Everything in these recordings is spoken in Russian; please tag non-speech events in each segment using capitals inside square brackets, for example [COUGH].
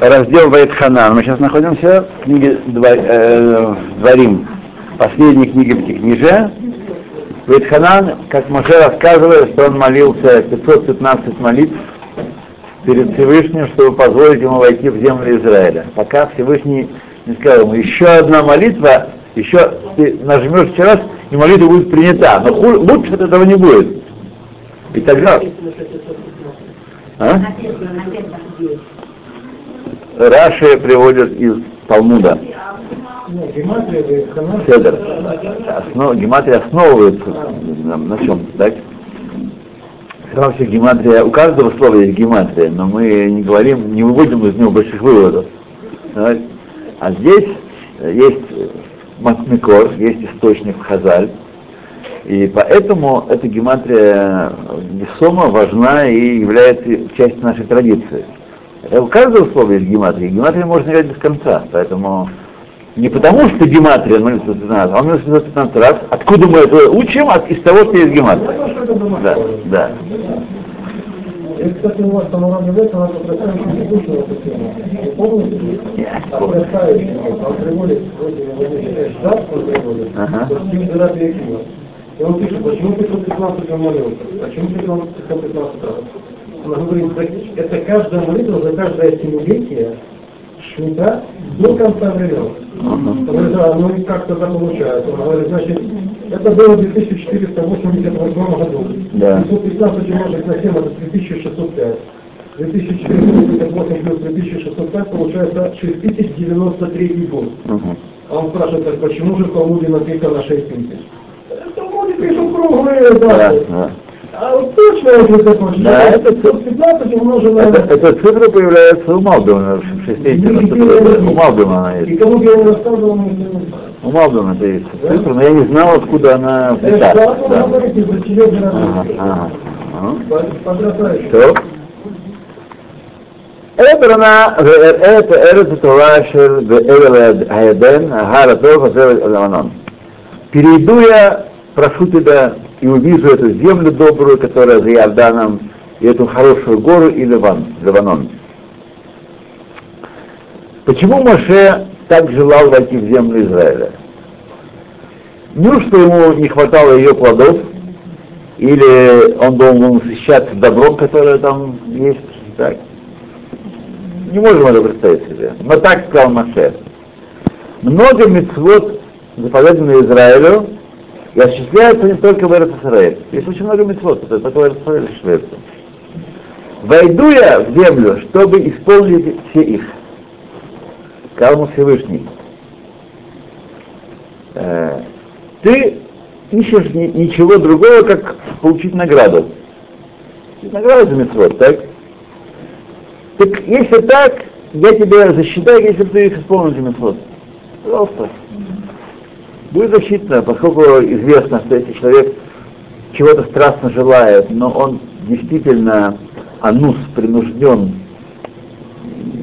раздел Вайтханан. Мы сейчас находимся в книге э, Дворим, последней книге книже. Вайтханан, как Моше рассказывает, что он молился 515 молитв перед Всевышним, чтобы позволить ему войти в землю Израиля. Пока Всевышний не сказал ему, еще одна молитва, еще ты нажмешь еще раз, и молитва будет принята. Но лучше от этого не будет. И тогда... А? Раши приводят из Талмуда. Седер. Основ, гематрия основывается на, на чем, так? Вообще гематрия, у каждого слова есть гематрия, но мы не говорим, не выводим из него больших выводов. А здесь есть Матмикор, есть источник Хазаль, и поэтому эта гематрия весома, важна и является частью нашей традиции. Э, у каждого слова есть гематрия. Гематрия можно играть без конца, поэтому не потому, что гематрия 0,115, а 0,115 раз. Откуда мы это учим? От, из того, что есть гематрия. Да, да. И, кстати, у вас там уровне века, она потрясающе изучила эту тему. Вы помните? Потрясающе. Он приводит, вроде, штат, он приводит, то с кем дыра перекинула. И он пишет, почему 515 он молился? Почему 515 раз? Она говорит, это каждая молитва за каждое семилетие шмита до конца времен. Да, ну и как-то так получается. Она говорит, значит, это было в 2488 году. Да. 515 умножить на 7 это 3605. 2458 плюс 3605 получается 6093 год. Угу. А он спрашивает, так почему же в Талмуде написано 6000? В Талмуде пишут круглые даты. Да, да. А если закончить, да, это, 15 умножено это, эта цифра появляется у Малбима, в 60 у Малбима она есть. И кому я не рассказывал, у Малбима это есть цифра, но я не знал, откуда она взята. Да. Ага, ага. Что? Это она, это Эрет Тора Шель Эвел Хаяден, Хара Тов. Перейду я, прошу тебя, и увижу эту землю добрую, которая за Иорданом, и эту хорошую гору и Ливан, Ливанон. Почему Моше так желал войти в землю Израиля? Что ему не хватало ее плодов, или он должен насыщаться добром, которое там есть, так. Не можем это представить себе. Но так сказал Моше. Много мецвод заповедано Израилю, и осуществляется не только в Эрцисраэль. Есть очень много митцвот, это только в Эрцисраэль осуществляется. Войду я в землю, чтобы исполнить все их. Сказал Всевышний. Э, ты ищешь ни, ничего другого, как получить награду. Награду за митцвот, так? Так если так, я тебя засчитаю, если ты их исполнил за митцвот. Пожалуйста будет защитно, поскольку известно, что если человек чего-то страстно желает, но он действительно анус, принужден,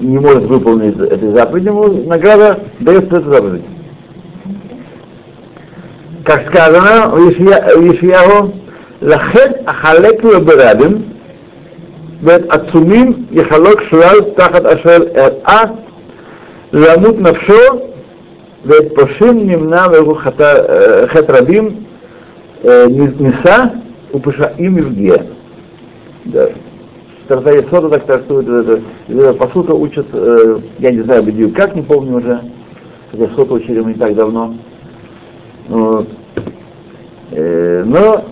не может выполнить этой заповеди, ему награда дается эта заповедь. Как сказано в Ишияу, лахет ахалек лабирабим, ואת עצומים יחלוק שלל תחת אשר אראה למות נפשו Говорит, Пашим немна вегу хетрабим неса упыша им евге. Тарта Ецода так трактует это. Посука учат, я не знаю, где как, не помню уже. Хотя что-то учили мы не так давно. Вот. Но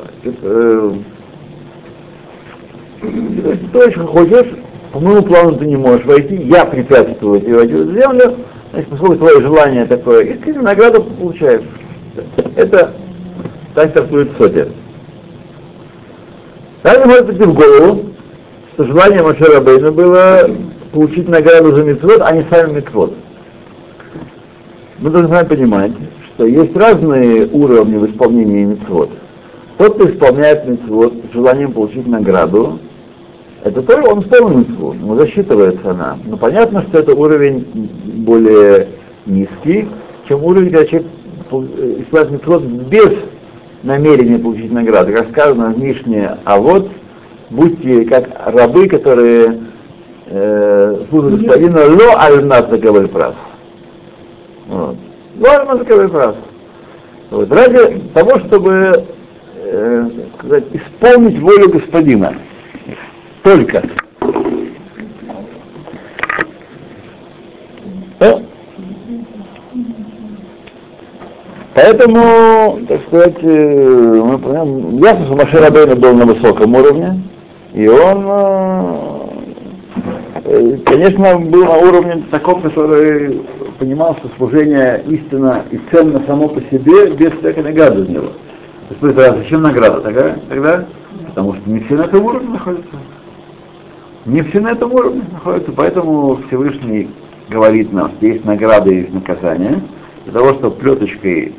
то, что хочешь, по моему плану ты не можешь войти, я препятствую тебе войти в землю, Значит, поскольку твое желание такое, и ты награду получаешь. Это так трактует Сотер. Также может прийти в голову, что желание Машера Бейна было получить награду за митцвот, а не сами митцвот. Мы должны понимать, что есть разные уровни в исполнении митцвот. Тот, кто исполняет митцвот с желанием получить награду, это тоже он исполнил митцву, ему засчитывается она. Но понятно, что это уровень более низкий, чем уровень, когда человек исполняет митцвот без намерения получить награду. Как сказано в Мишне, а вот будьте как рабы, которые э, служит господину ло альнас на прав. Вот. Ло альнас на прав. Вот. Ради того, чтобы э, сказать, исполнить волю господина. Только. Да? Поэтому, так сказать, э, мы понимаем, ясно, что Машир Абейна был на высоком уровне, и он, э, конечно, был на уровне таком, который понимал, что служение истинно и ценно само по себе, без всякой награды из него. То есть, а зачем награда тогда? тогда? Потому что не все на этом уровне находятся. Не все на этом уровне находятся, поэтому Всевышний говорит нам, что есть награда и есть наказание, для того, чтобы плеточкой,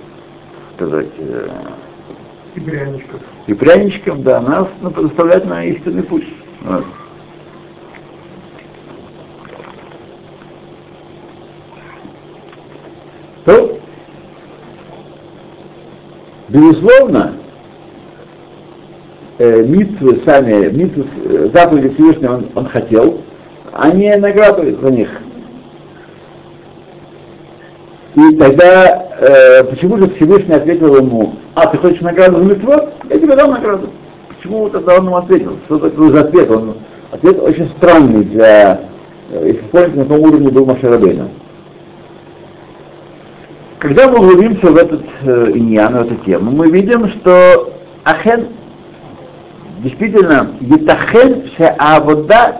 сказать, э, и пряничком. И пряничком, да, нас ну, предоставлять на истинный путь. Вот. То, безусловно, э, митвы сами, митвы, э, заповеди Всевышнего он, он хотел, а не награду за них. И тогда э, почему же Всевышний ответил ему, а ты хочешь награду за митцвот? Я тебе дам награду. Почему тогда он ему ответил? Что такое за ответ? Он, ответ очень странный для, э, если помните, на том уровне был Машарабейна. Когда мы углубимся в этот э, иньян, в эту тему, мы видим, что Ахен действительно Етахен Шеавода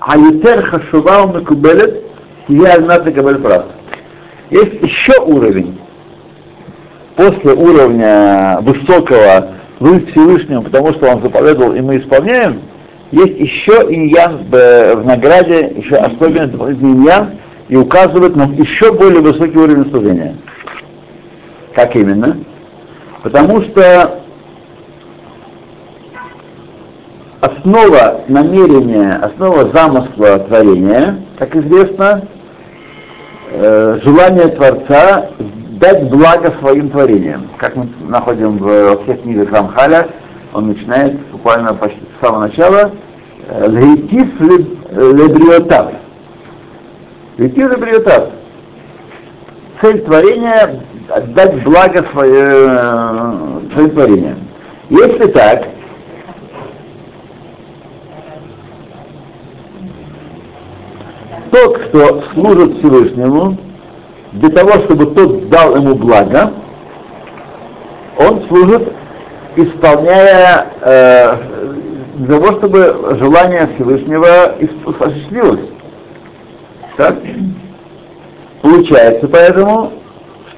Аютер Хашува Мекубелет Сия Альнат Кабель Прав. Есть еще уровень, после уровня высокого служить Всевышнему, потому что он заповедовал, и мы исполняем, есть еще иньян в награде, еще особенно дополнительный иньян, и указывает нам еще более высокий уровень служения. Как именно? Потому что основа намерения, основа замысла творения, как известно, э, желание Творца дать благо своим творениям. Как мы находим в, всех книгах Рамхаля, он начинает буквально почти с самого начала «Лейтив лебриотав». «Лейтив лебриотав». Цель творения — отдать благо свое, своим творениям. Если так, тот, кто служит Всевышнему, для того, чтобы тот дал ему благо, он служит, исполняя э, для того, чтобы желание Всевышнего осуществилось. Так? Получается поэтому,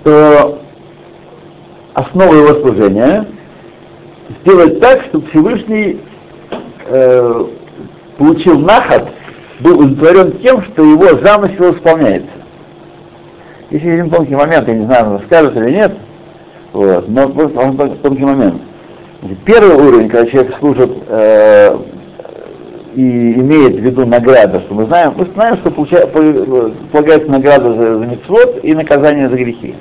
что основа его служения сделать так, чтобы Всевышний э, получил наход был удовлетворен тем, что его замысел исполняется. Если один тонкий момент, я не знаю, расскажет или нет, вот, но просто он тонкий момент. Первый уровень, когда человек служит э, и имеет в виду награда, что мы знаем, мы знаем, что получает, полагается награда за, за митцвот и наказание за грехи.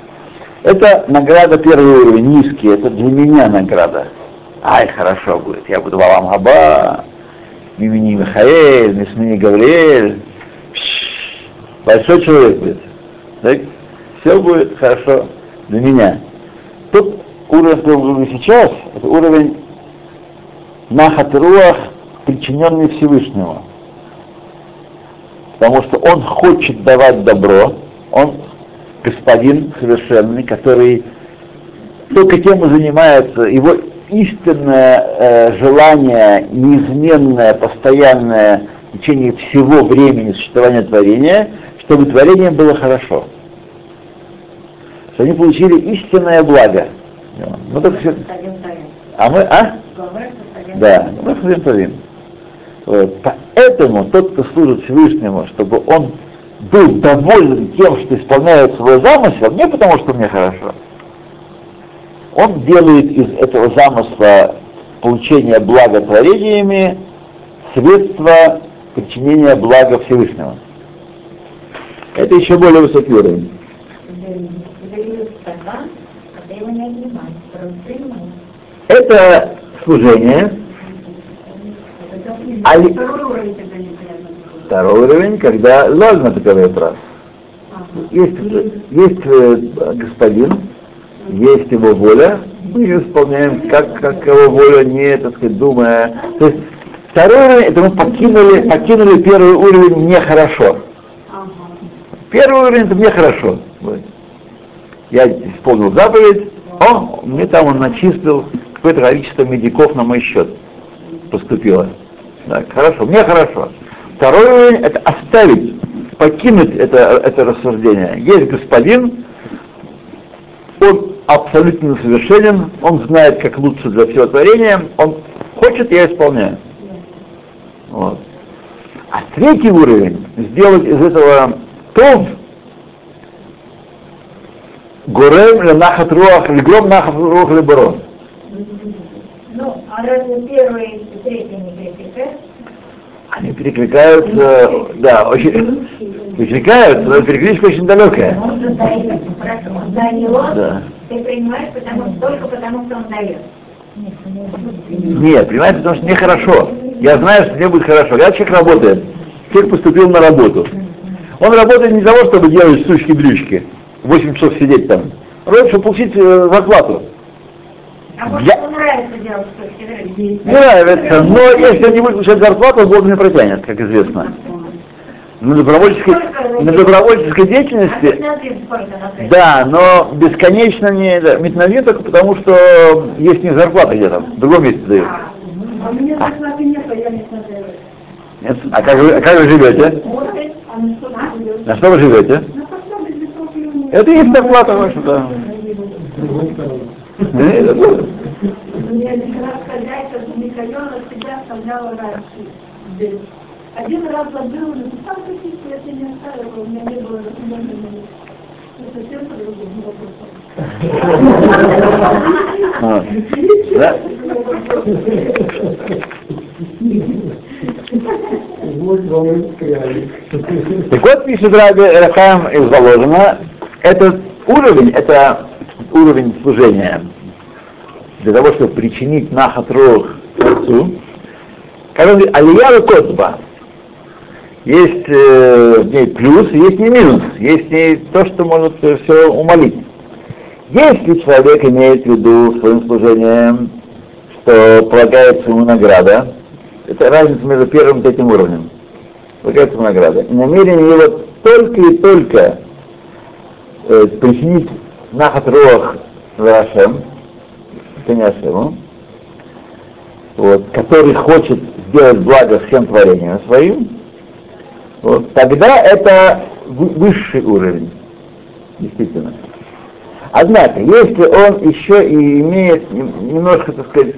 Это награда первый уровень, низкий, это для меня награда. Ай, хорошо будет, я буду Валам Хаба, Мимини Михаэль, Мисмини Гавриэль. Большой человек будет. Так? Все будет хорошо для меня. Тут уровень, который сейчас, это уровень Нахат Руах, причиненный Всевышнему. Потому что он хочет давать добро, он господин совершенный, который только тем и занимается, его истинное э, желание, неизменное, постоянное в течение всего времени существования творения, чтобы творение было хорошо. Что они получили истинное благо. Ну, так все... А мы, а? Да, мы Хазим Тавим. Вот. Поэтому тот, кто служит Всевышнему, чтобы он был доволен тем, что исполняет свой замысел, не потому, что мне хорошо, он делает из этого замысла получения блага творениями средства причинения блага Всевышнего. Это еще более высокий уровень. Это служение. А, Второй уровень, когда лоль на прав. Есть, есть э, господин, есть его воля, мы ее исполняем как, как его воля, не, так сказать, думая. То есть второй уровень, это мы покинули, покинули первый уровень нехорошо. Первый уровень это мне хорошо. Я исполнил заповедь, о, мне там он начислил какое-то количество медиков на мой счет. Поступило. Так, хорошо, мне хорошо. Второй уровень это оставить, покинуть это, это рассуждение. Есть господин, он абсолютно совершенен, он знает, как лучше для всего творения, он хочет, я исполняю. Вот. А третий уровень сделать из этого тов горем ленахат руах, легром нахат руах леборон. Ну, а разве первый и третий не критика? Они перекликаются, да, очень, перекликаются, но перекличка очень далекая. Он дает, хорошо, он дает, Да. ты принимаешь потому, только потому, что он дает. Нет, понимаете, потому что нехорошо. Я знаю, что мне будет хорошо. Когда человек работает, человек поступил на работу. Он работает не для того, чтобы делать сучки-дрючки, 8 часов сидеть там. Он работает, чтобы получить э, зарплату. А ему нравится делать но если он не будет получать зарплату, он не протянет, как известно. На добровольческой, на добровольческой деятельности, свете. да, но бесконечно не да, метновин только потому, что есть не зарплата где-то, в другом месте дают. А у меня зарплаты нет, а я не. Нет? А как вы, а как вы живете? А на что вы живете? Это есть зарплата ваша, да. Э, это тоже. Мне один раз хозяйка с Михаила всегда оставляла раньше. Один раз забыла, написал какие-то, я тебе не оставила, у меня не было документов. Совсем по-другому. Вот. Да? Так вот, пишет Раби Рахам из Воложина, этот уровень, это уровень служения для того, чтобы причинить нахат рух Отцу. Как он говорит, алия котба. Есть э, в ней плюс, есть в ней минус, есть в ней то, что может все умолить. Если человек имеет в виду своим служением, что полагается ему награда, это разница между первым и третьим уровнем. Полагается ему награда. И намерение его только и только э, причинить нахат руах Рашем, Ашему, вот, который хочет сделать благо всем творениям своим, вот, тогда это вы- высший уровень, действительно. Однако, если он еще и имеет нем- немножко, так сказать,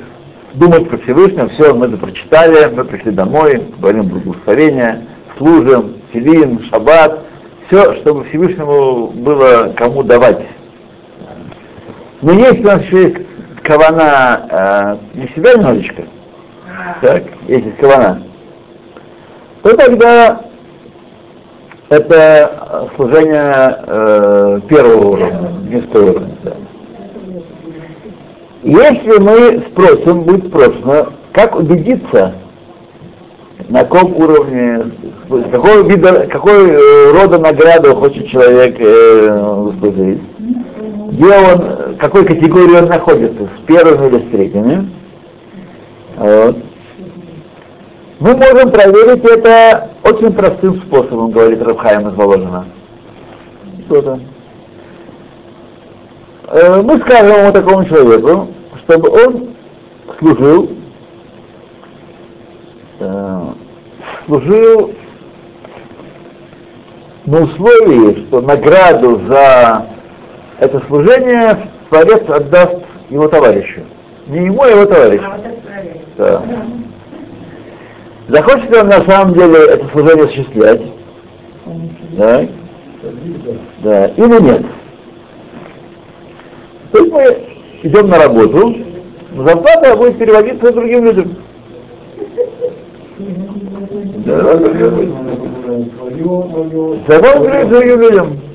думать про Всевышнего, все, мы это прочитали, мы пришли домой, говорим благословения, служим, филин, шаббат, все, чтобы Всевышнему было кому давать. Но если у нас еще есть кавана э, не себя немножечко, так, если кавана, то тогда это служение э, первого уровня, не второго уровня. да. Если мы спросим, будет спрошено, как убедиться, на каком уровне, какого вида, какой э, рода награду хочет человек э, заслужить, где он, э, какой категории он находится, с первыми или с третьими. Вот. Мы можем проверить это очень простым способом, говорит Рабхайм из Воложина. Что-то. Э, Мы скажем вот такому человеку, чтобы он служил, э, служил на условии, что награду за это служение Творец отдаст его товарищу. Не ему, а его товарищу. А. Да. Захочет ли он на самом деле это служение осуществлять? Да? Да. Или нет? То есть мы идем на работу, но зарплата будет переводиться другим людям. Да. Зарплата переводится другим людям.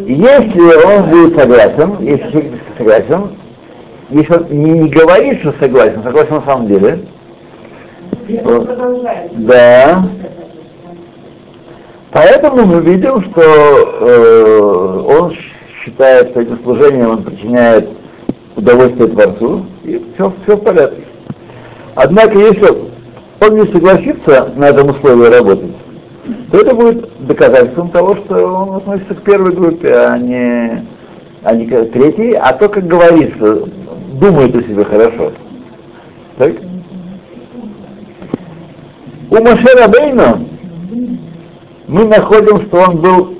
Если он будет согласен, если человек согласен, если он не, не говорит, что согласен, согласен на самом деле, да. Поэтому мы видим, что э, он считает, что этим служением он причиняет удовольствие Творцу, и все, все в порядке. Однако, если он не согласится на этом условии работать, то это будет доказательством того, что он относится к первой группе, а не, а не к третьей, а то, как говорится, думает о себе хорошо. Так? У Моше Рабейна мы находим, что он был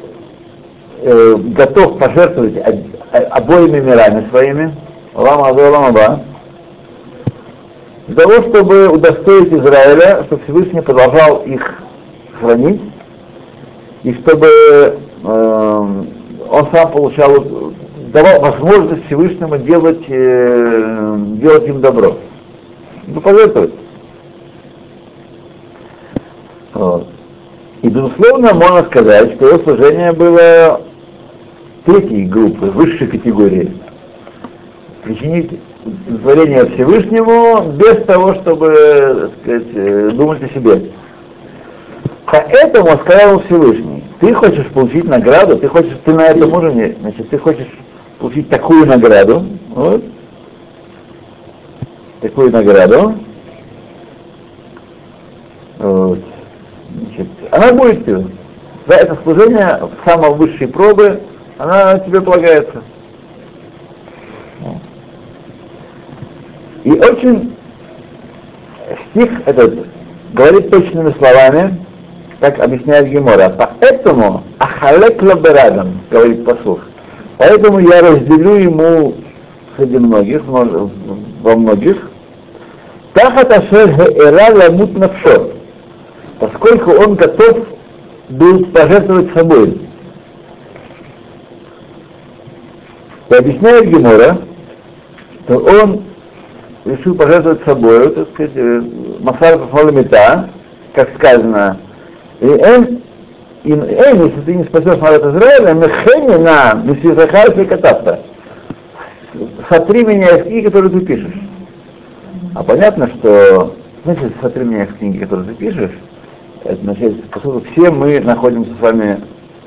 э, готов пожертвовать обоими мирами своими, Лама Аба, Лама Аба, для того, чтобы удостоить Израиля, чтобы Всевышний продолжал их хранить, и чтобы э, он сам получал, давал возможность Всевышнему делать, э, делать им добро. Ну, пожертвовать. Вот. И, безусловно, можно сказать, что его служение было третьей группы, высшей категории. Причинить творение Всевышнему без того, чтобы сказать, э, думать о себе. Поэтому сказал Всевышний, ты хочешь получить награду, ты хочешь, ты на этом уровне, значит, ты хочешь получить такую награду, вот, такую награду, вот, значит, она будет тебе. За это служение самой высшей пробы, она тебе полагается. И очень стих этот говорит точными словами, как объясняет Гемора. Поэтому ахалек лаберадам, говорит послух. Поэтому я разделю ему среди многих, во многих, тахат ашер эра ламут навшот поскольку он готов был пожертвовать собой. И объясняет Гемора, что он решил пожертвовать собой, так сказать, э, Масар Мета, как сказано, и он, и, эй, если ты не спасешь народ Израиля, мехени на Мессизахар и Катафта. Сотри меня из книги, которую ты пишешь. А понятно, что, значит, сотри меня из книги, которую ты пишешь, это значит, поскольку все мы находимся с вами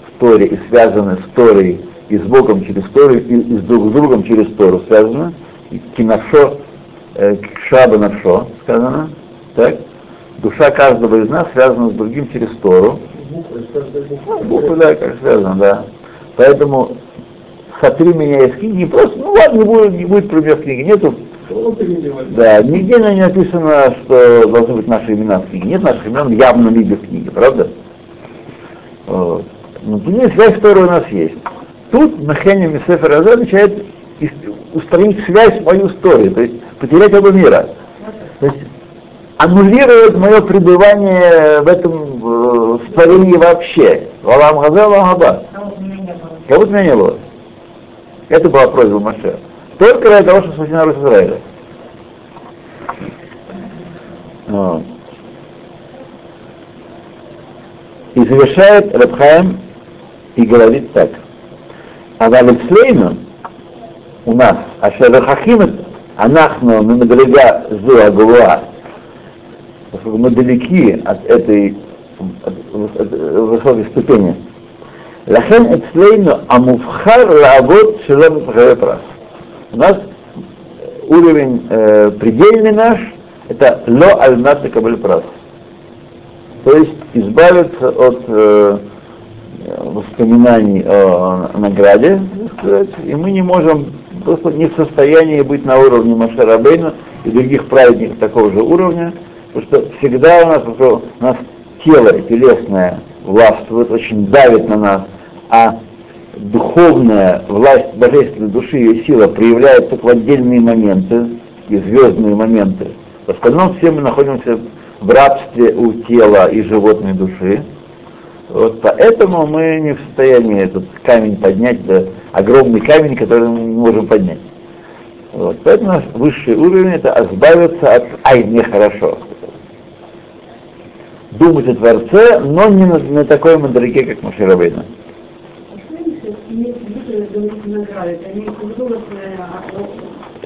в Торе и связаны с Торой, и с Богом через Тору, и, и с друг с другом через Тору связаны, и кинавшо, э, кшаба навшо сказано, так? Душа каждого из нас связана с другим через Тору. Буквы, да, как связано, да. Поэтому сотри меня из книги, не просто, ну ладно, не будет, не будет про в книге, нету да, нигде не написано, что должны быть наши имена в книге. Нет наших имен в явном виде в книге, правда? Вот. Но тут связь, которая у нас есть. Тут Махеня Мисефер Азе устранить связь в мою историю, то есть потерять оба мира. То есть аннулирует мое пребывание в этом в творении вообще. Валам Газе, Валам Хаба. Как будто меня не было. Это была просьба Маше. Только ради того, чтобы спасти народ Израиля. Вот. И завершает Рабхаем и говорит так. А Валицлейну у нас, а Шерахахим Анахну Мимадрига Зуа Гуа, поскольку мы далеки от этой от, от, высокой ступени. Лахен Эцлейну Амуфхар Лаавод Шелем Прас. У нас уровень э, предельный наш, это ло альнат кабель прас. То есть избавиться от э, воспоминаний о награде, сказать, и мы не можем, просто не в состоянии быть на уровне Машарабейна и других праведников такого же уровня, потому что всегда у нас, у нас тело телесное властвует, очень давит на нас, а духовная власть божественной души, ее сила проявляется в отдельные моменты и звездные моменты. В остальном все мы находимся в рабстве у тела и животной души. Вот поэтому мы не в состоянии этот камень поднять, да, огромный камень, который мы не можем поднять. Вот, поэтому наш высший уровень это избавиться от «ай, мне хорошо». Думать о Творце, но не на, на такой мадрике, как Маширабейна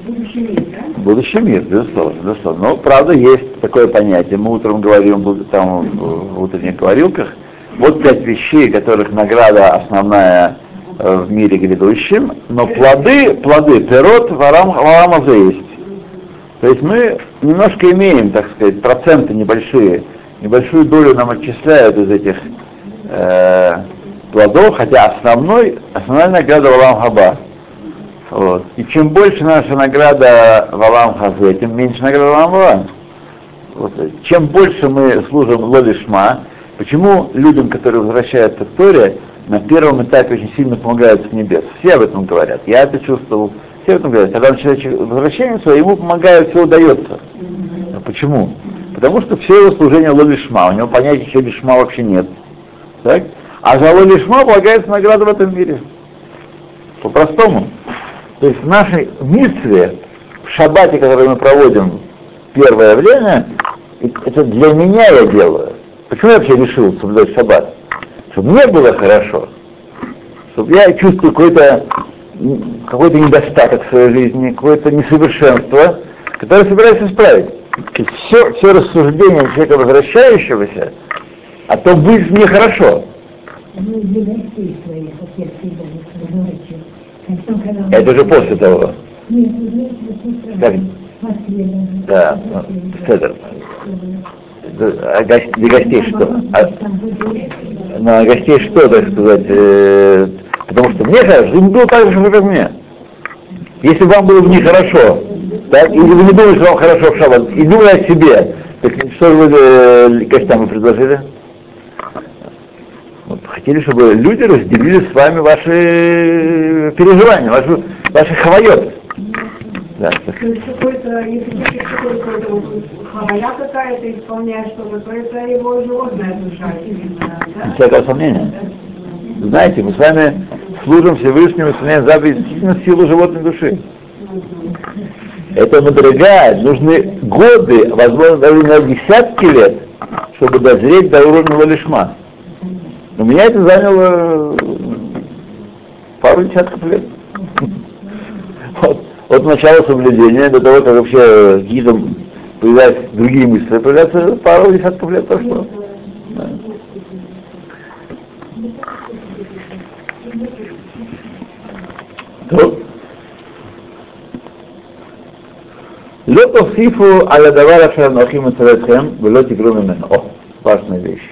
Будущий мир, да? Будущий мир, безусловно, безусловно. Но, правда, есть такое понятие. Мы утром говорим, там в утренних говорилках, вот пять вещей, которых награда основная э, в мире грядущем, но плоды, плоды, пирот в Алам есть. То есть мы немножко имеем, так сказать, проценты небольшие, небольшую долю нам отчисляют из этих э, плодов, хотя основной, основная награда Валам Хаба. Вот. И чем больше наша награда Валам Хазе, тем меньше награда Валам Валам. Вот. Чем больше мы служим Лолишма, почему людям, которые возвращаются в Торе, на первом этапе очень сильно помогают с небес. Все об этом говорят. Я это чувствовал. Все об этом говорят. Когда начинает возвращение свое, ему помогает, все удается. А почему? Потому что все его служение лолишма, у него понятия еще лишма вообще нет. Так? А за лолишма полагается награда в этом мире. По-простому. То есть в нашей митве, в шаббате, который мы проводим первое время, это для меня я делаю. Почему я вообще решил соблюдать шаббат? Чтобы мне было хорошо, чтобы я чувствую какой-то какой-то недостаток в своей жизни, какое-то несовершенство, которое собираюсь исправить. И все, все рассуждение человека возвращающегося, а то будет мне хорошо. Это уже после того. Как? Да, Седер. А для гостей что? А, на гостей что, так сказать, э, потому что мне кажется, им было так же, как мне. Если вам было бы нехорошо, так, или вы не думаете, что вам хорошо в шаббат, и думали о себе, так что же вы э, гостям вы предложили? Вот, хотели, чтобы люди разделили с вами ваши переживания, ваши, ваши хавайот. Да. То вот хавая какая-то исполняет что-то, то это его животная душа именно, да? Всякое сомнение. Знаете, мы с вами служим Всевышнему, исполняем заповедь действительно силу животной души. Это мудрага, нужны годы, возможно, даже на десятки лет, чтобы дозреть до уровня лишма. У меня это заняло пару десятков лет. [LAUGHS] Вот, от начала соблюдения до того, как вообще гидом появляются другие мысли, появляется пару десятков лет прошло. Да. טוב. לא תוסיפו על הדבר אשר אנוכי מצווה אתכם ולא תגרו ממנו. О, важная вещь.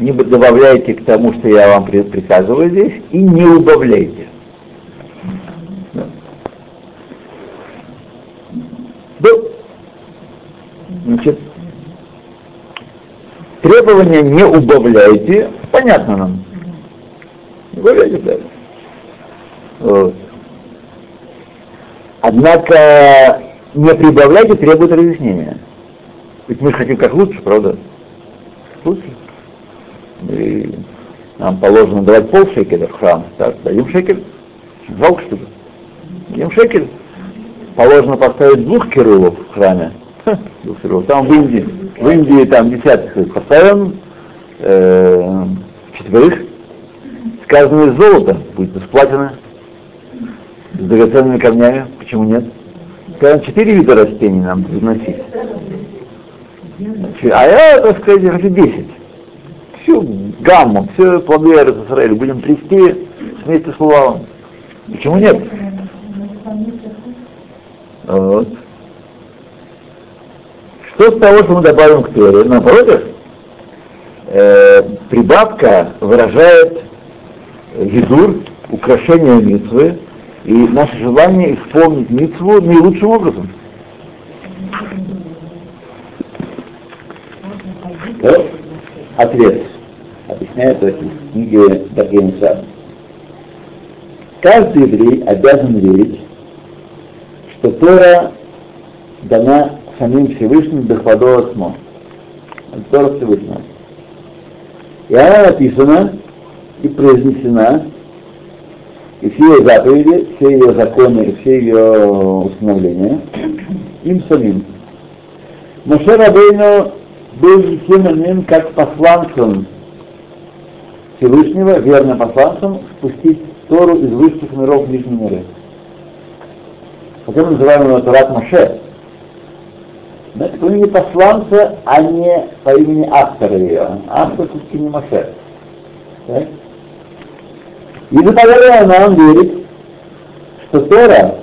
Не добавляйте к тому, что я вам приказываю здесь, и не убавляйте. Ну, значит, требования не убавляйте, понятно нам. Не убавляйте, да. Вот. Однако не прибавляйте требует разъяснения. Ведь мы хотим как лучше, правда? Лучше. И нам положено давать пол шекеля в храм, так, дадим шекель. Жалко, что ли? Дадим шекель. Положено поставить двух керулов в храме. Там в Индии, в Индии там десятых поставим, э, четверых. Сказано из золота, будет из платины с драгоценными камнями, почему нет? Скажем, четыре вида растений нам приносить. А я, так сказать, хочу десять. Всю гамму, все плоды Израиля будем трясти вместе с лулавом. Почему нет? Вот. Что с того, что мы добавим к Торе? Напротив, э, прибавка выражает гидур, украшение митвы, и наше желание исполнить митцву наилучшим образом. Вот ответ. Объясняет в этой книге Даргенца. Каждый еврей обязан верить, что Тора дана самим Всевышним Бехвадо Осмо. Тора Всевышнего. И она написана и произнесена и все ее заповеди, все ее законы все ее установления им самим. Моше Рабейну был именным как посланцем Всевышнего, верным посланцем, спустить Тору из высших миров в нижние миры. Хотя мы называем его Турат Моше. Это по имени посланца, а не по имени автора ее. Автор все-таки не Моше. Так? И заповедала нам верить, что Тора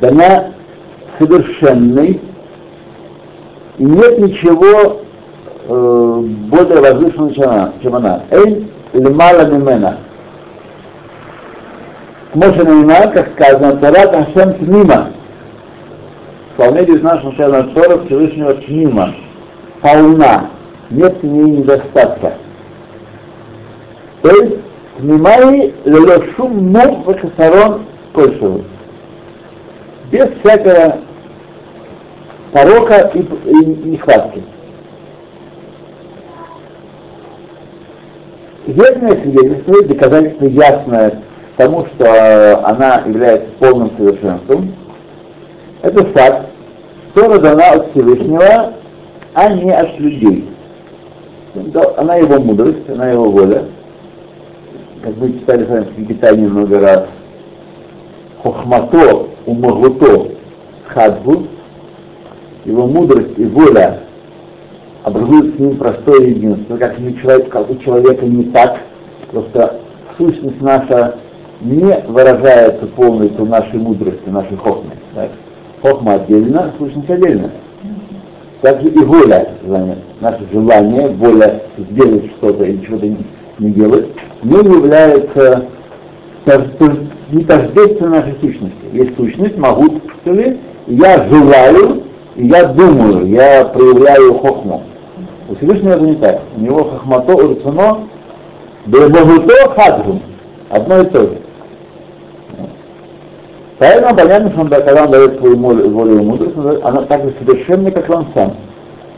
дана совершенной, и нет ничего э, более возвышенного, чем она. Чем она. Эль лимала мимена. Моше как сказано, Тора Хашем Тмима. Исполнение из нашего начала Тора Всевышнего Тмима. Полна. Нет в ней недостатка. То есть Тмимай лелошум мук вахасарон кольшеву. Без всякого порока и, и нехватки. Верное свидетельство, доказательство ясное тому, что она является полным совершенством, это факт, что дана от Всевышнего, а не от людей. Она его мудрость, она его воля. Как мы читали с вами в Китае много раз. Хохмато, умагуто, хадбу, его мудрость и воля образуют с ним простое единство, как, не человек, как у человека не так, просто сущность наша не выражается полностью нашей мудрости, нашей хохмы. Так? Хохма отдельно, сущность отдельно. Также и воля, наше желание, воля сделать что-то или чего-то не делать, не является не тождественно нашей сущности. Есть сущность, могу, я желаю, я думаю, я проявляю хохму. У Всевышнего это не так. У него хохмато, урцуно, бемогуто хадгум. Одно и то же. Поэтому понятно, что он, когда он дает свою волю и мудрость, она так же совершенна, как он сам.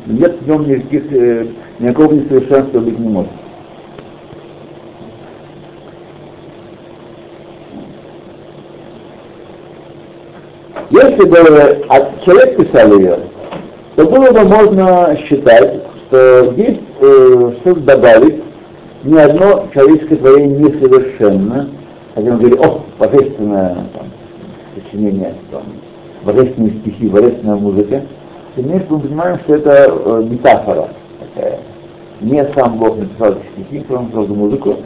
Нет в нем никаких, э, никакого несовершенства быть не может. Если бы человек писал ее, то было бы можно считать, что здесь э, что-то добавить, ни одно человеческое творение несовершенно, хотя мы говорим, о, божественное там, сочинение, там, божественные стихи, божественная музыка, тем не мы понимаем, что это э, метафора такая. Не сам Бог написал эти стихи, он написал музыку,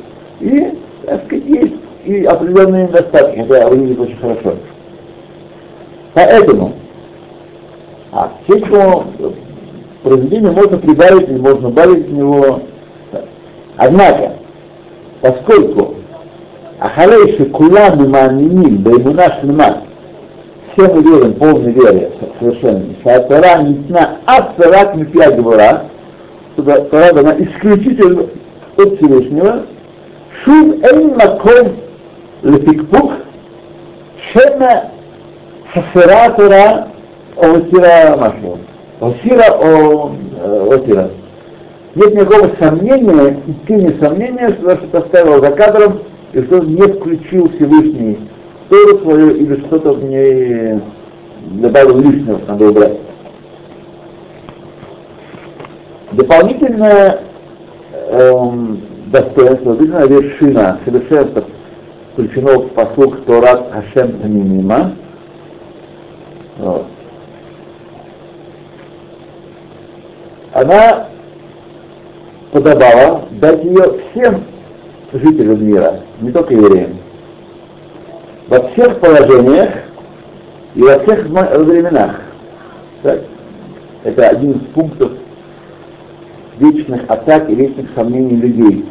и, так сказать, есть и определенные недостатки, хотя выглядит очень хорошо. Поэтому, а к этому произведению можно прибавить или можно добавить в него. Однако, поскольку Ахалей шекулам и маниним, баймуна шлема, все мы верим полной вере совершенно. Шатара нитна асарат мипья гвара, Тора дана исключительно от Всевышнего, шум эйн маком лепикпух, шема хасара Тора осира машло. Осира о... осира. Нет никакого сомнения, и ты не сомнения, что поставил за кадром и что не включил Всевышний Тору свою или что-то в ней добавил лишнего, надо убрать. Дополнительное эм, достоинство, дополнительная вершина совершенства включено в послуг Торат Хашем Мимима, вот. Она подобала дать ее всем жителям мира, не только евреям. Во всех положениях и во всех временах. Так? Это один из пунктов вечных атак и вечных сомнений людей.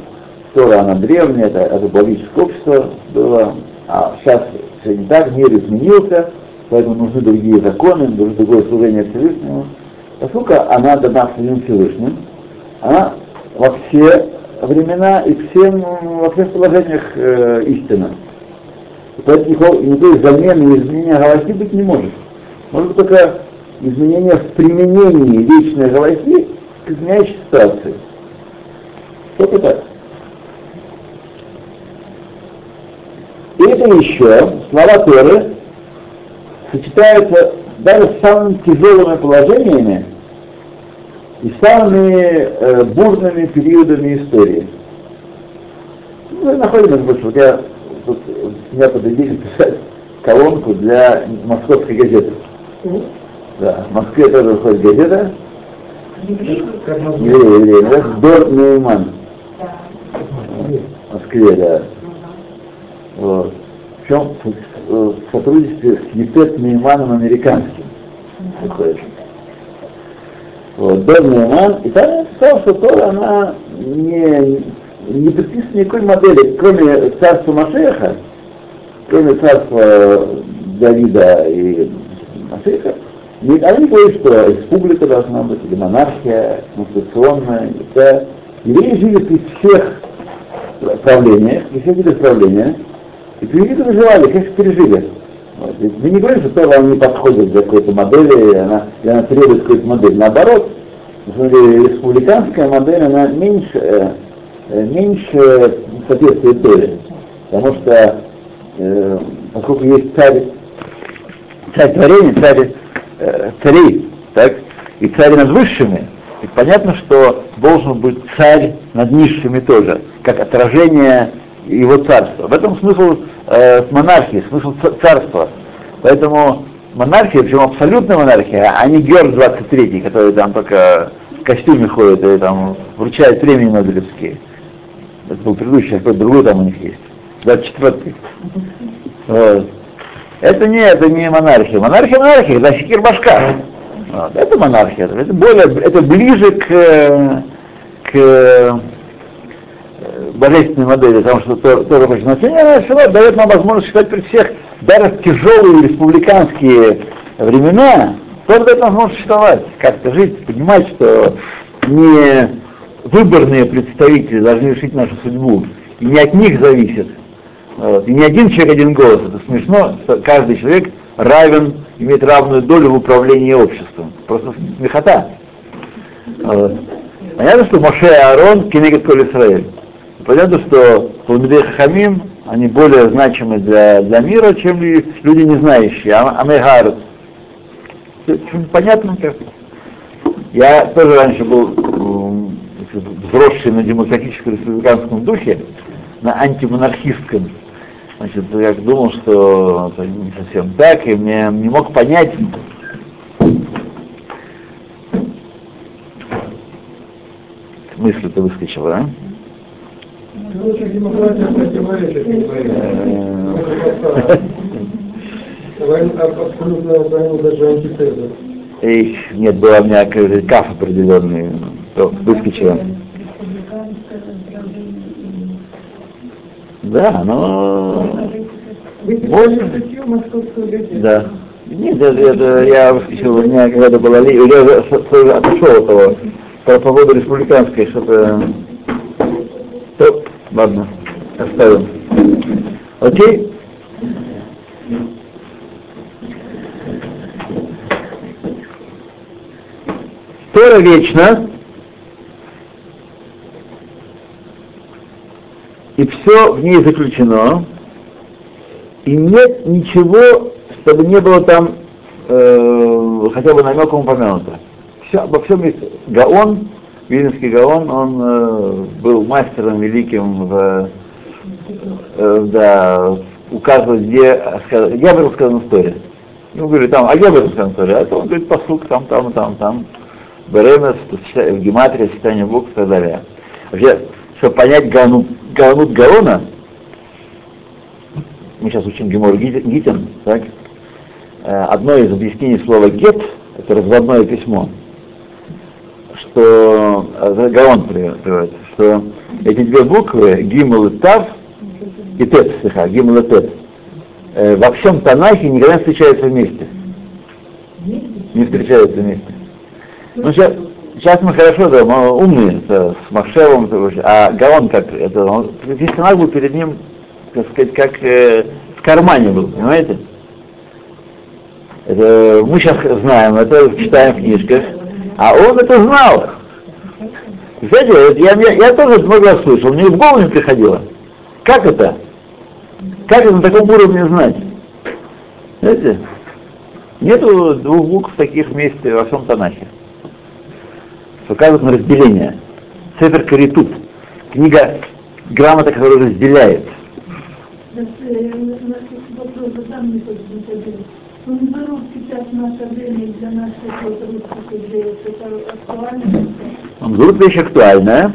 Тора, она древняя, это, это политическое общество было, а сейчас все не так, мир изменился, поэтому нужны другие законы, нужно другое служение Всевышнему. Поскольку она дана своим Всевышним, она во все времена и всем, во всех положениях э, истина. Поэтому никакой, никакой замены и изменения Галахи быть не может. Может только изменение в применении вечной Галахи к изменяющей ситуации. Только так. И это еще слова Торы сочетаются даже с самыми тяжелыми положениями и самыми э, бурными периодами истории. Мы находимся больше, вот я тут меня подвели писать колонку для московской газеты. Да, в Москве тоже выходит газета. Евреи, евреи. Называется Дор Нейман. В Москве, да. Вот. Причем в сотрудничестве с Епет Нейманом американским. Выходит. Вот, Дор Нейман. И там сказал, что Тора, она не, не предписана никакой модели, кроме царства Машеха, кроме царства Давида и Машеха, она не говорит, что республика должна быть, или монархия, конституционная. Это евреи жили при всех правлениях, при всех видах правления, и при них выживали, конечно, пережили. Мы не говорим, что Тора не подходит для какой-то модели, она, или она требует какой-то модели. Наоборот, республиканская модель, она меньше, э, э меньше соответствует Торе. Потому что, э, поскольку есть царь, царь творения, царь царей, так, и царь над высшими, и понятно, что должен быть царь над низшими тоже, как отражение его царства. В этом смысл э, монархии, смысл царства. Поэтому монархия, причем абсолютная монархия, а не Георг 23, который там только в костюме ходит и там вручает премии Нобелевские. Это был предыдущий, а какой-то другой там у них есть. 24-й. Вот. Это не, это не монархия. Монархия монархия, это секир башка. Это монархия. Это более, это ближе к, к божественной модели, потому что тоже хочет значение, она дает нам возможность считать при всех, даже в тяжелые республиканские времена, тоже дает нам возможность существовать, как-то жить, понимать, что не выборные представители должны решить нашу судьбу, и не от них зависит, вот. И не один человек, один голос. Это смешно, каждый человек равен, имеет равную долю в управлении обществом. Просто смехота. Вот. Понятно, что Моше и Аарон кинегет Коль Исраэль. Понятно, что Талмидей Хахамим, они более значимы для, для мира, чем люди не знающие. А, Амегар. Понятно как? Я тоже раньше был взросший на демократическом республиканском духе, на антимонархистском. Значит, я думал, что это не совсем так, и мне не мог понять, мысль-то выскочила, а? Антитеза. Эх, нет, была у меня каф определенный, то выскочила. Да, но... Да. Нет, это, это я восхищал, у меня когда-то была ли, я отошел от того, про погоду республиканской, что-то... Ладно, оставим. Окей? Тора вечна, и все в ней заключено, и нет ничего, чтобы не было там э, хотя бы намеком упомянуто. Все, обо всем есть Гаон, Вильнинский Гаон, он э, был мастером великим в, э, да, указывать, где, я бы рассказал историю. Ему говорили, там, а я бы рассказал историю, а то он говорит, посук, там, там, там, там, Беремес, в гематрии, сочетание букв и так далее. Вообще, чтобы понять Гаону, Гаонут Гаона, мы сейчас учим Гемор Гитин, так? Э, одно из объяснений слова гет, это разводное письмо, что э, Гаон приводит, что эти две буквы, Гимл и Тав, и Тет, слегка, Гимл и Тет, э, во всем Танахе никогда не встречаются вместе. Не встречаются вместе. Ну, сейчас, Сейчас мы хорошо, да, мы умные, с, с Махшевым, а Гаон как, это, он, весь канал был перед ним, так сказать, как э, в кармане был, понимаете? Это мы сейчас знаем, это читаем в книжках, а он это знал. Знаете, я, я, я тоже много раз слышал, мне в голову не приходило. Как это? Как это на таком уровне знать? Знаете? Нету двух букв таких вместе во всем Танахе указывает на разделение. Сефер Каритут, книга, грамота, которая разделяет. Вопрос. Сейчас наше время для. Это актуально? Вещь актуальная,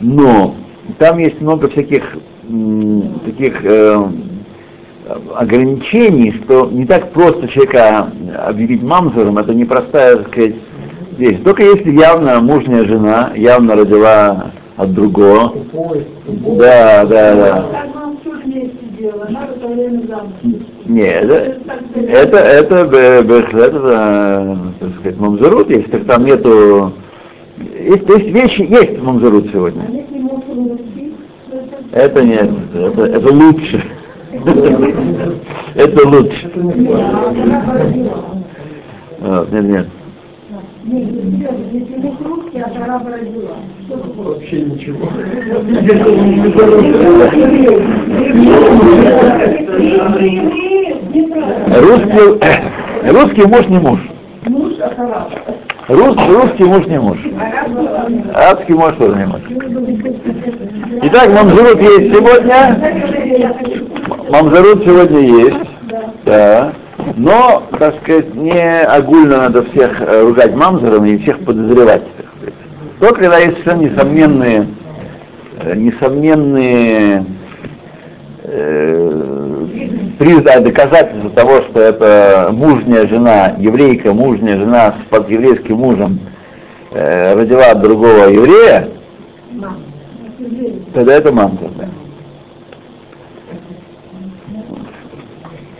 но там есть много всяких м, таких э, ограничений, что не так просто человека объявить мамзуром, это непростая, так сказать, вещь. Только если явно мужняя жена, явно родила от другого. Тупой, тупой. Да, да, да. Как вам все вместе дело, она в это время замуж. Нет, это, это, это, бехлет, это, так сказать, мамзурут, если так там нету... Есть, есть вещи, есть мамзурут сегодня. Это нет, это, это лучше. Это лучше. Не Нет, нет. А? Вообще ничего. [LAUGHS] [LAUGHS] Евреев, неправильно. Русский, русский муж не муж. Араб. Рус, русский муж не муж. Арабский муж тоже не муж. Итак, мамзурут есть сегодня. Мамзурут сегодня есть. Да. Но, так сказать, не огульно надо всех э, ругать мамзером и всех подозревать. Только когда есть совершенно несомненные, э, несомненные э, признаки, доказательства того, что это мужняя жена, еврейка, мужняя жена с под еврейским мужем э, родила другого еврея, тогда это мамзер. Да.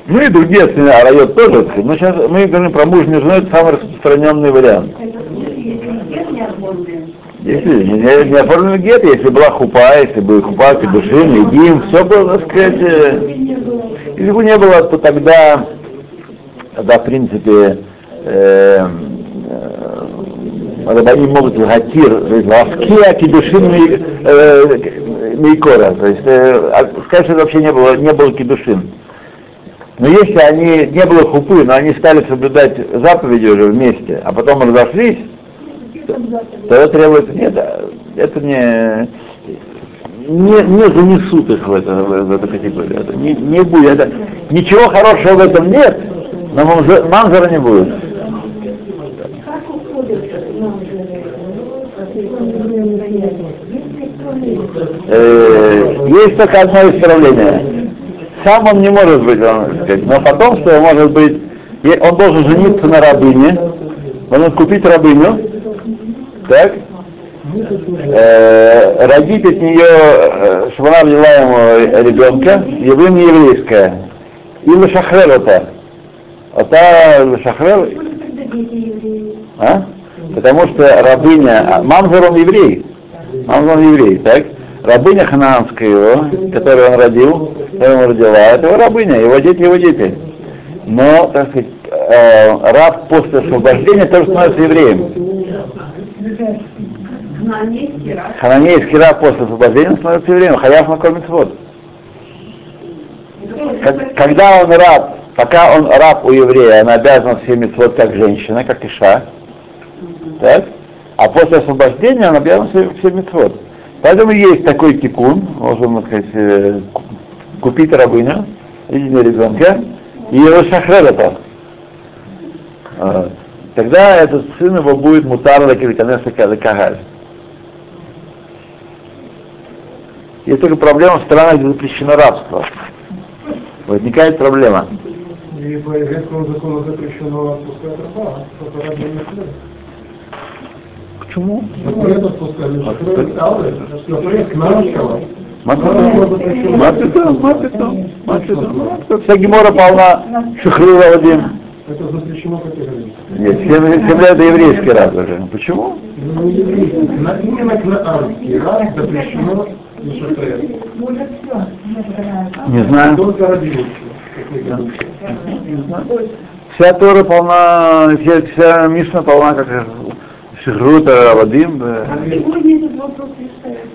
Ну и другие остальные райот тоже. Но сейчас мы говорим про мужнюю жену, это самый распространенный вариант. Если не, не, не оформленный гет, если была хупа, если бы хупа, кедушин, едим, все было, так сказать, если бы не было, то тогда, тогда в принципе, э, э, они могут гатир, то есть лавкия, кедушин, ми- э, мейкора, то есть, э, а сказать, это вообще не было, не было кедушин. Но если они, не было хупы, но они стали соблюдать заповеди уже вместе, а потом разошлись, тогда требуется, нет, это не, не, не занесут их в, это, в, в эту категорию. Это не, не будет. Это, ничего хорошего в этом нет, но мамзара не будет. Э, есть только одно исправление. Сам он не может быть, он, так сказать, но потом, что может быть, он должен жениться на рабыне, он должен купить рабыню, так, э, родить от нее, э, чтобы она взяла ему ребенка, еврея не еврейская, и лошахрер это. А та лошахрер, а? Потому что рабыня, а, мамзер он еврей, мамзер он еврей, так? Рабыня ханаанская его, которую он родил, которую он родила, это его рабыня, его дети, его дети. Но, так сказать, э, раб после освобождения тоже становится евреем. Хананейский раб после освобождения становится евреем, хаяв на вот. Когда он раб, пока он раб у еврея, он обязан все митцвот как женщина, как иша, так? А после освобождения он обязан все, все митцвот. Поэтому есть такой тикун, можно сказать, э, ку- купить рабыню, видение ребенка, и его шахрерата. А, Тогда этот сын его будет мутар лакириканеса кагаль. Есть только проблема в странах, где запрещено рабство. Возникает проблема. И по еврейскому закону запрещено отпускать раба. Почему? Мапитом. Вся гемора полна шухрила Вадим. Это запрещено категорически. Нет, земля это еврейский раб уже. Почему? Ну, Именно кнаанский раб запрещено не знаю. Говорим. Вся Тора полна, вся, вся Мишна полна как Шихрута, Вадим. да. Сегодня этот вопрос решается.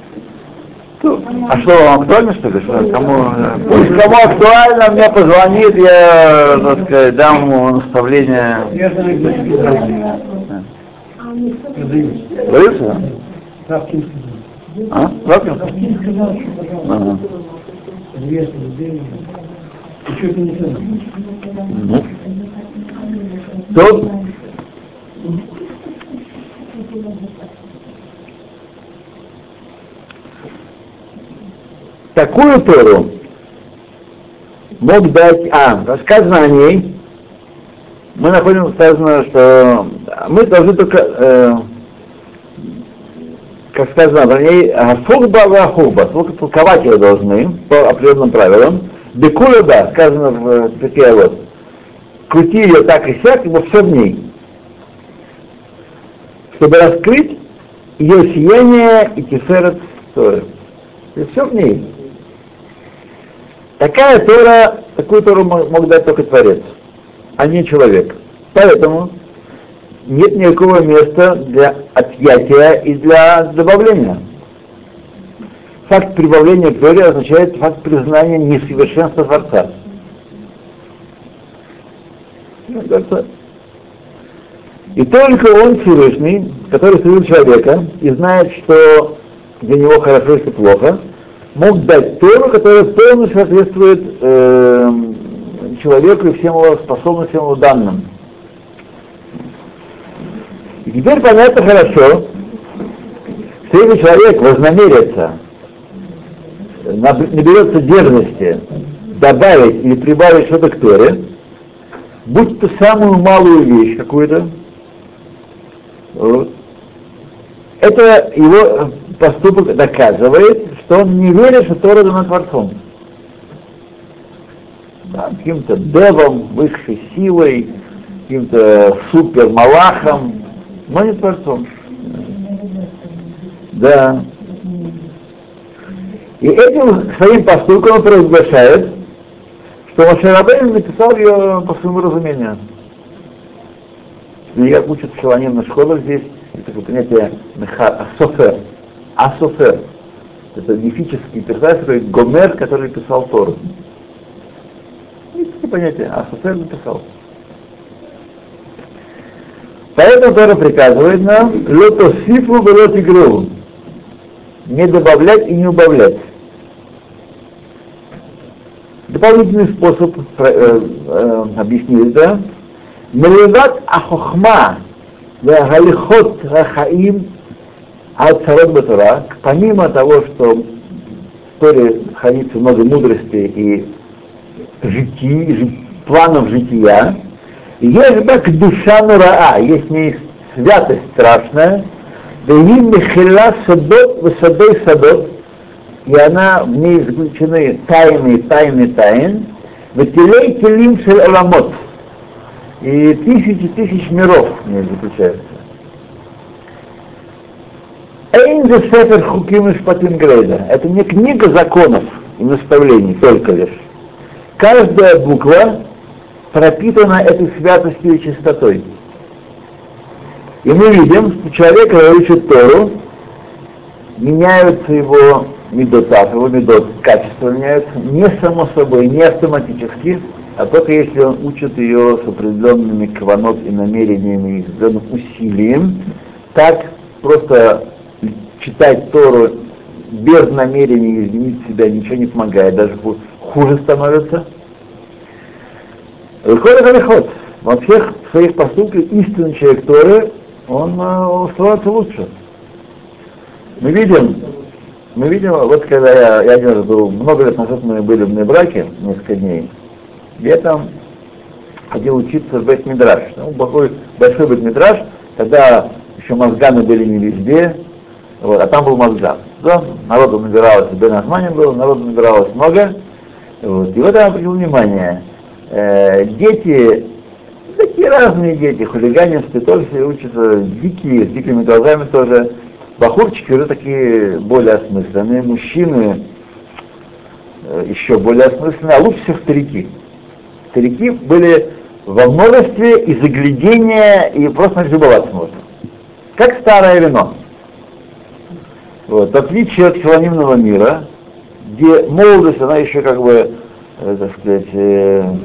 Ну, А что, вам актуально, что ли? Что, кому, э, пусть кому актуально, мне позвонит, я, так сказать, дам ему наставление. Я знаю, где тебе А А? Пожалуйста, Ага. 200 людей. Еще это не ценно. Ну. То такую Тору мог дать, а, рассказано о ней, мы находим сказано, что мы должны только, э, как сказано ней, фурба ва хурба, только толковать ее должны по определенным правилам. Бекуля, сказано в такие вот, крути ее так и сяк, вот все в ней. Чтобы раскрыть ее сияние и тиферет Торы. И все в ней. Такая Тора, такую Тору мог дать только Творец, а не человек. Поэтому нет никакого места для отъятия и для добавления. Факт прибавления к Торе означает факт признания несовершенства Творца. И только он Всевышний, который создал человека и знает, что для него хорошо и плохо, мог дать Тору, которая полностью соответствует э, человеку и всем его способностям, его данным. И теперь понятно хорошо, что если человек вознамерится, наберется дерзости добавить или прибавить что-то к Торе, будь то самую малую вещь какую-то, вот, это его поступок доказывает, что он не верит, что Тора дана Творцом. Да, каким-то девом, высшей силой, каким-то супермалахом, но не Творцом. Да. И этим своим поступком он провозглашает, что Машарабейн написал ее по своему разумению. И как учат в на школах здесь, это такое понятие асофер. Асофер. Это мифический персонаж, который Гомер, который писал Тору. Есть такое понятие, Асофер написал. Поэтому Тора приказывает нам лотосифу велотигру. Не добавлять и не убавлять. Дополнительный способ э, э, объяснить это. Мелеват ахохма галихот рахаим от царот Батура, помимо того, что в Торе хранится много мудрости и житий, планов жития, есть бак душа нураа, есть не святость страшная, да им михила садот высадой садот, и она в ней заключены тайны, тайны, тайн, Ветилей телим шель аламот. И тысячи тысяч миров в ней заключаются. Эйн де Сефер Хуким и Шпатингрейда. Это не книга законов и наставлений только лишь. Каждая буква пропитана этой святостью и чистотой. И мы видим, что человек, когда учит Тору, меняются его медотав, его медот, качества меняются не само собой, не автоматически, а только если он учит ее с определенными кванот и намерениями, и определенным усилием, так просто читать Тору без намерения изменить себя ничего не помогает, даже хуже становится. Выходит переход. Во всех своих поступках истинный человек Торы, он э, становится лучше. Мы видим, мы видим, вот когда я, я один раз был, много лет назад мы были в браке, несколько дней, там ходил учиться в Бет-Мидраш. Ну, большой, большой Бет-Мидраш, тогда еще мозганы были не везде, вот, а там был Мазган. Да, народу набиралось, Бен Ахманин был, народу набиралось много. Вот, и вот я обратил внимание, э, дети, такие разные дети, хулиганистые, тоже все учатся, дикие, с дикими глазами тоже. Бахурчики уже такие более осмысленные, мужчины э, еще более осмысленные, а лучше всех старики. Старики были во множестве и заглядения, и просто любоваться можно. Как старое вино. Вот. Отличие от хилонимного мира, где молодость, она еще как бы, так сказать, э,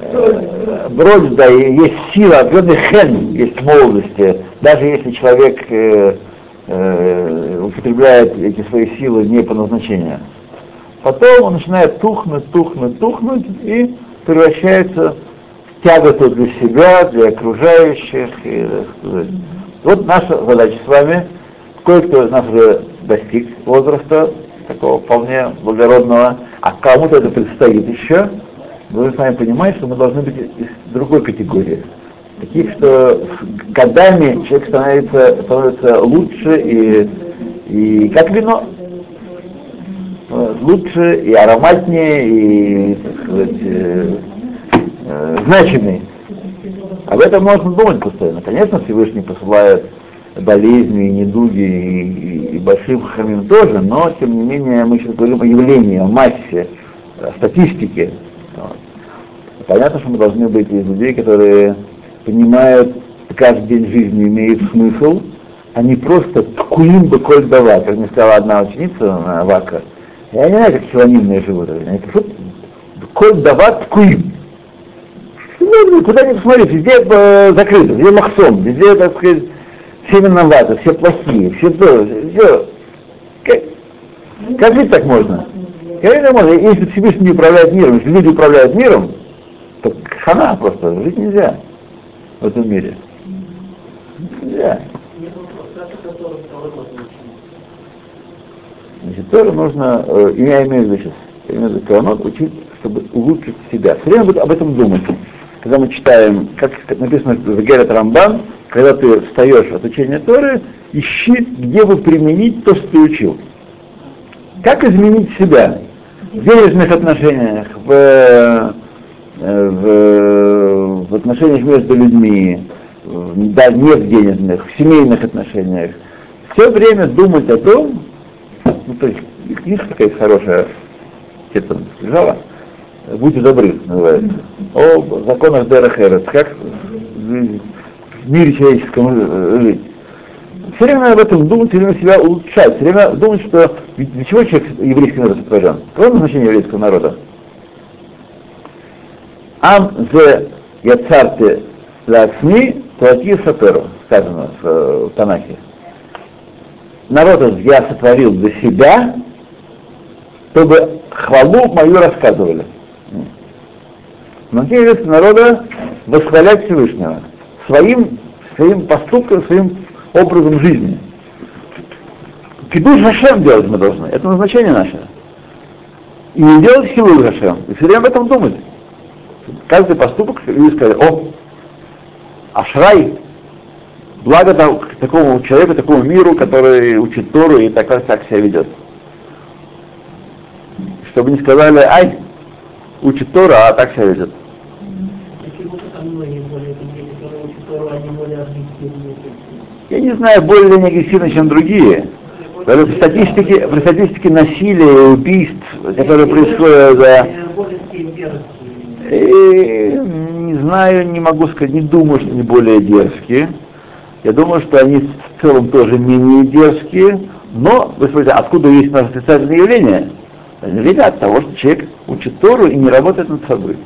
э, бродит, да, есть сила, определенный хен есть молодости, даже если человек э, э, употребляет эти свои силы не по назначению, Потом он начинает тухнуть, тухнуть, тухнуть и превращается в тяготу для себя, для окружающих. И, вот наша задача с вами, кое-кто из нас уже достиг возраста такого вполне благородного, а кому-то это предстоит еще, вы с вами понимаете, что мы должны быть из другой категории. Таких, что годами человек становится, становится лучше и, и как вино, лучше и ароматнее, и, так сказать, э, э, значимый. Об этом можно думать постоянно. Конечно, Всевышний посылает болезни, недуги и, и, и большим хамим тоже, но тем не менее мы сейчас говорим о явлении, о массе, о статистике. Вот. Понятно, что мы должны быть из людей, которые понимают, каждый день жизни имеет смысл, а не просто ткуим бы коль дава, как мне сказала одна ученица Вака. Я не знаю, как хилонимные живут. Они пишут, коль дава ткуим. Ну, куда ни посмотри, везде закрыто, везде махсом, везде, так сказать, все виноваты, все плохие, все то, все. Как, как жить так можно? Как жить можно? Если Всевышний не управляет миром, если люди управляют миром, то хана просто, жить нельзя в этом мире. Нельзя. Значит, тоже нужно, э, я имею в виду сейчас, я имею в виду каванот, учить, чтобы улучшить себя. Все время об этом думать. Когда мы читаем, как написано в Герет Рамбан, когда ты встаешь от учения Торы, ищи, где бы применить то, что ты учил. Как изменить себя в денежных отношениях, в, э, в, в отношениях между людьми, да, не в денежных, в семейных отношениях. Все время думать о том, ну, то есть, есть такая хорошая, где-то лежала, будьте добры, называется, о законах Дера Херет, как в мире человеческом жить. Все время об этом думать, все время себя улучшать, все время думать, что для чего человек, еврейский народ сотворен? Какое назначение еврейского народа? Ам зе яцарте лацми плати саперу, сказано в, в Танахе. Народ я сотворил для себя, чтобы хвалу мою рассказывали. Назначение еврейского народа восхвалять Всевышнего своим, своим поступком, своим образом жизни. Кидуш Хашем делать мы должны, это назначение наше. И не делать хилу Хашем, и все время об этом думать. Каждый поступок люди сказали, о, Ашрай, благо такому человеку, такому миру, который учит Тору и так, так себя ведет. Чтобы не сказали, ай, учит Тору, а так себя ведет. Я не знаю, более они агрессивны, чем другие. Даже в статистике, в статистике насилия и убийств, которые происходят за... И, не знаю, не могу сказать, не думаю, что они более дерзкие. Я думаю, что они в целом тоже менее дерзкие, но, вы смотрите, откуда есть наше отрицательное явление? Явление от того, что человек учит Тору и не работает над собой.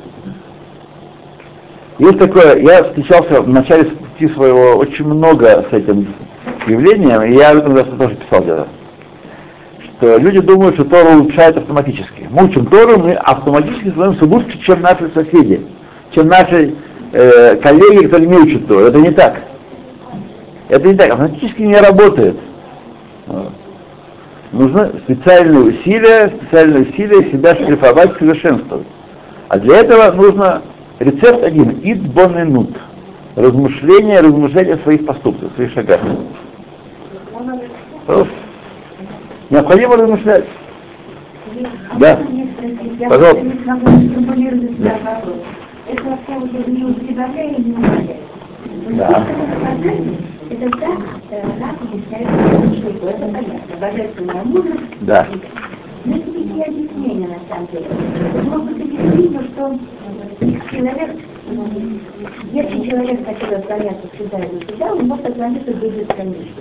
Есть такое, я встречался в начале пути своего очень много с этим явлением, и я об этом даже тоже писал где-то, что люди думают, что Тору улучшает автоматически. Мы учим Тору, мы автоматически становимся лучше, чем наши соседи, чем наши э, коллеги, которые не учат Тору. Это не так. Это не так, автоматически не работает. Нужно специальные усилия, специальные усилия себя шлифовать, совершенствовать. А для этого нужно Рецепт один. Ид боненут. Размышление, размышление о своих поступках, своих шагах. Просто. Необходимо размышлять. Да. Пожалуйста. Да. Это уже не удовлетворяет или не Да. Это так, раз объясняет, что это понятно. Божественная мудрость. Да. Но это такие объяснения на самом деле. Может быть, действительно, что человек, если человек хотел отклоняться сюда и сюда, он может отклониться до бесконечности.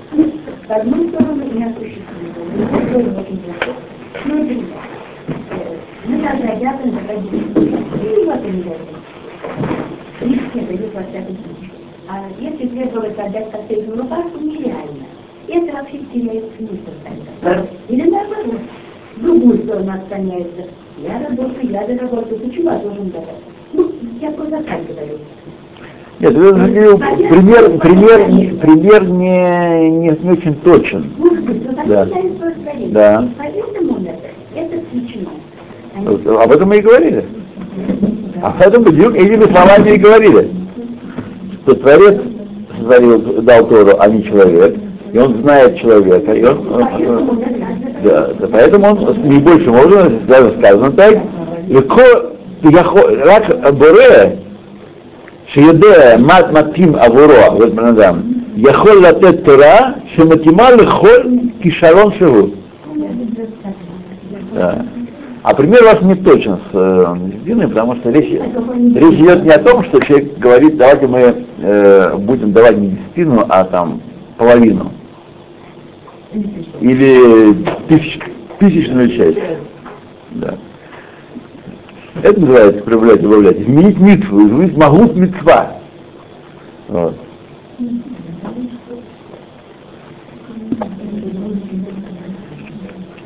С одной стороны, не осуществимо, другой стороны, очень легко. Но это не Мы даже обязаны доходить. И вот они обязаны. Не все дают во всяком случае. А если требовать отдать последнюю рубашку, нереально. И это вообще теряет смысл тогда. Или наоборот. в другую сторону отклоняется. Я работаю, я доработаю, почему я должен давать? Я просто так говорю. Нет, я говорю, ну, пример, пример, пример не, не, не очень точен. Может быть, но так да. да. Поэтому это включено. Об этом мы и говорили. Да. Об этом бедюк этими словами и говорили. Что Творец сотворил, дал Тору, а не человек. И он знает человека. И он, ну, да, поэтому он наибольшим образом даже сказано так. Легко רק בורא שיודע מה מתאים עבורו, זאת בן אדם, יכול לתת תורה שמתאימה לכל כישרון שהוא. Да. А пример ваш не точен с э, Диной, потому что речь, речь идет не о том, что человек говорит, давайте мы э, будем давать не десятину, а там половину. Или тысяч, тысячную часть. Да. Это называется проявлять, добавлять. Изменить митву, изменить магут митцва. Вот.